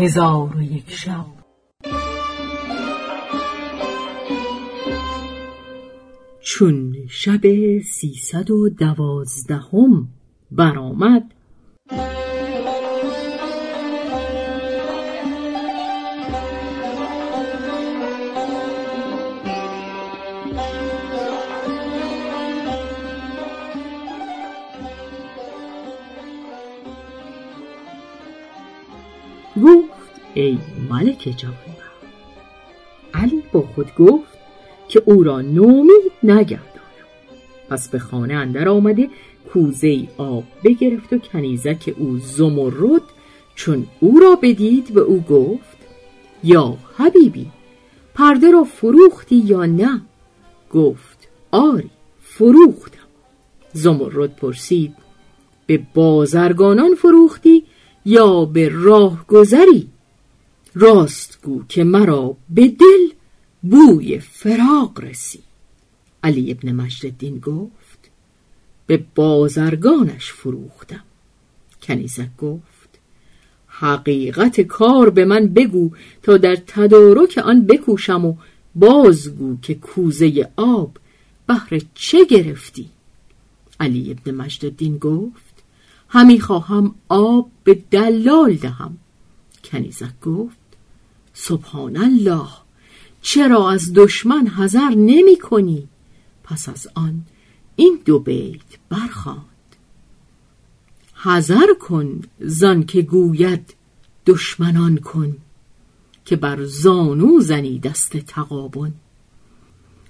هزار و یک شب. چون شب سیصد و دوازدهم برآمد. ای ملک جوانبخت علی با خود گفت که او را نومید نگردانم پس به خانه اندر آمده کوزه آب بگرفت و کنیزک او زمرد چون او را بدید به او گفت یا حبیبی پرده را فروختی یا نه؟ گفت آری فروختم. زمرد پرسید به بازرگانان فروختی یا به راه گذری راست گو که مرا به دل بوی فراق رسی علی ابن مجددین گفت به بازرگانش فروختم. کنیزک گفت حقیقت کار به من بگو تا در تدارک آن بکوشم و بازگو که کوزه آب بهر چه گرفتی. علی ابن مجددین گفت همی خواهم آب به دلال دهم. کنیزک گفت سبحان الله چرا از دشمن حذر نمی کنی؟ پس از آن این دو بیت برخواند حذر کن زن که گوید دشمنان کن که بر زانو زنی دست تقابن.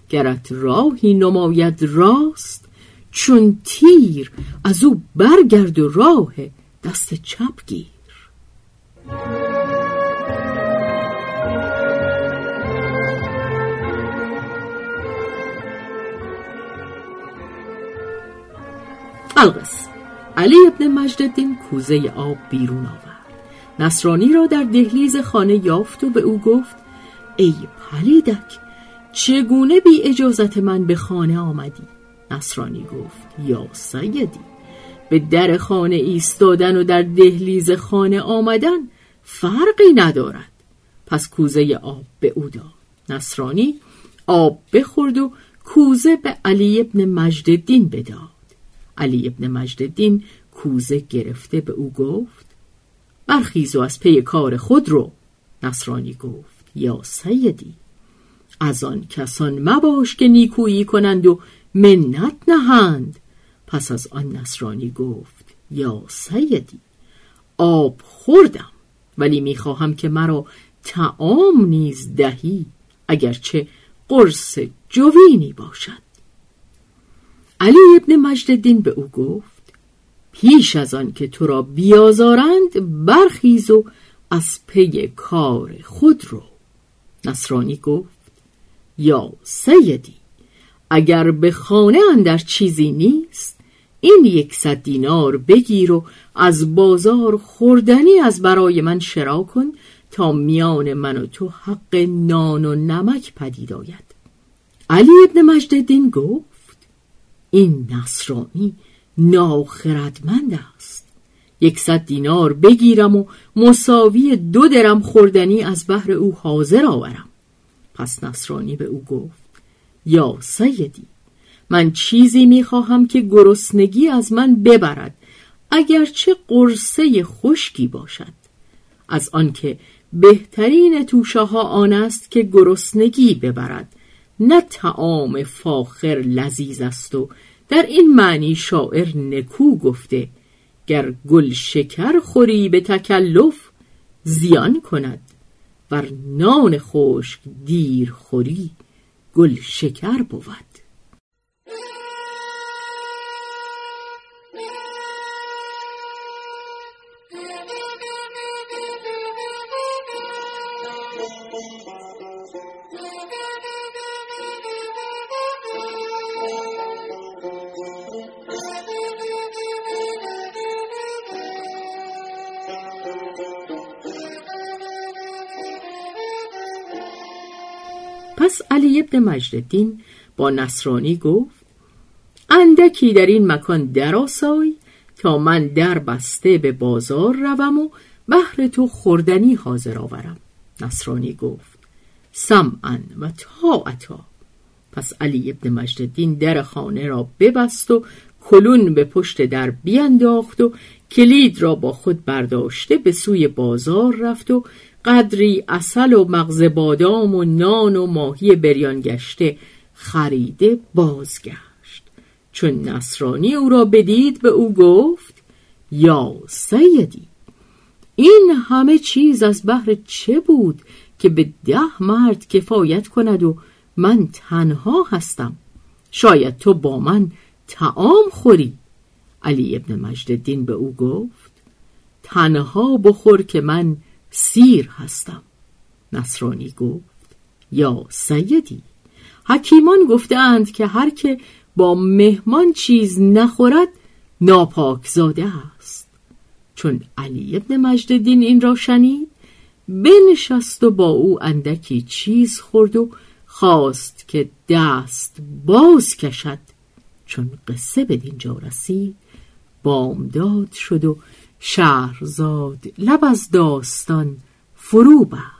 گرت راهی نماید راست چون تیر از او برگرد و راه دست چپ گیر. القص علی ابن مجددین کوزه آب بیرون آورد. نصرانی را در دهلیز خانه یافت و به او گفت ای پلیدک چگونه بی اجازت من به خانه آمدی؟ نصرانی گفت یا سیدی به در خانه ایستادن و در دهلیز خانه آمدن فرقی ندارد. پس کوزه آب به او داد. نصرانی آب بخورد و کوزه به علی ابن مجددین بداد. علی ابن مجددین کوزه گرفته به او گفت برخیز و از پی کار خود رو نصرانی گفت یا سیدی از آن کسان مباش که نیکویی کنند و منت نهند. پس از آن نصرانی گفت یا سیدی آب خوردم ولی می‌خواهم که مرا تعام نیز دهی اگرچه قرص جوینی باشد. علی ابن مجددین به او گفت پیش از آن که تو را بیازارند برخیز و از پی کار خود رو. نصرانی گفت یا سیدی اگر به خانه اندر چیزی نیست این یکصد دینار بگیر و از بازار خوردنی از برای من شرا کن تا میان من و تو حق نان و نمک پدید آید. علی ابن مجددین گفت این نصرانی ناخردمند است. یکصد دینار بگیرم و مساوی دو درم خوردنی از بهر او حاضر آورم. پس نصرانی به او گفت یا سیدی من چیزی می‌خواهم که گرسنگی از من ببرد اگرچه قرصه خشکی باشد. از آنکه بهترین توشه ها آن است که گرسنگی ببرد نه تعام فاخر لذیذ است و در این معنی شاعر نکو گفته گر گل شکر خوری به تکلف زیان کند بر نان خشک دیر خوری گل شکر بود. پس علی ابن مجددین با نصرانی گفت اندکی در این مکان درآسای تا من در بسته به بازار روم و بهر تو خوردنی حاضر آورم. نصرانی گفت سمعا و طاعتا. پس علی ابن مجددین در خانه را ببست و کلون به پشت در بیانداخت و کلید را با خود برداشته به سوی بازار رفت و قدری اصل و مغز بادام و نان و ماهی بریان گشته خریده بازگشت. چون نصرانی او را بدید به او گفت یا سیدی این همه چیز از بهر چه بود که به ده مرد کفایت کند و من تنها هستم؟ شاید تو با من تعام خوری؟ علی ابن مجددین به او گفت تنها بخور که من سیر هستم. نصرانی گفت یا سیدی. حکیمان گفتند که هر که با مهمان چیز نخورد ناپاک زاده است. چون علی ابن مجددین این را شنید بنشست و با او اندکی چیز خورد و خواست که دست باز کشد. چون قصه به دینجا رسید بامداد شد و شهرزاد لب از داستان فرو بست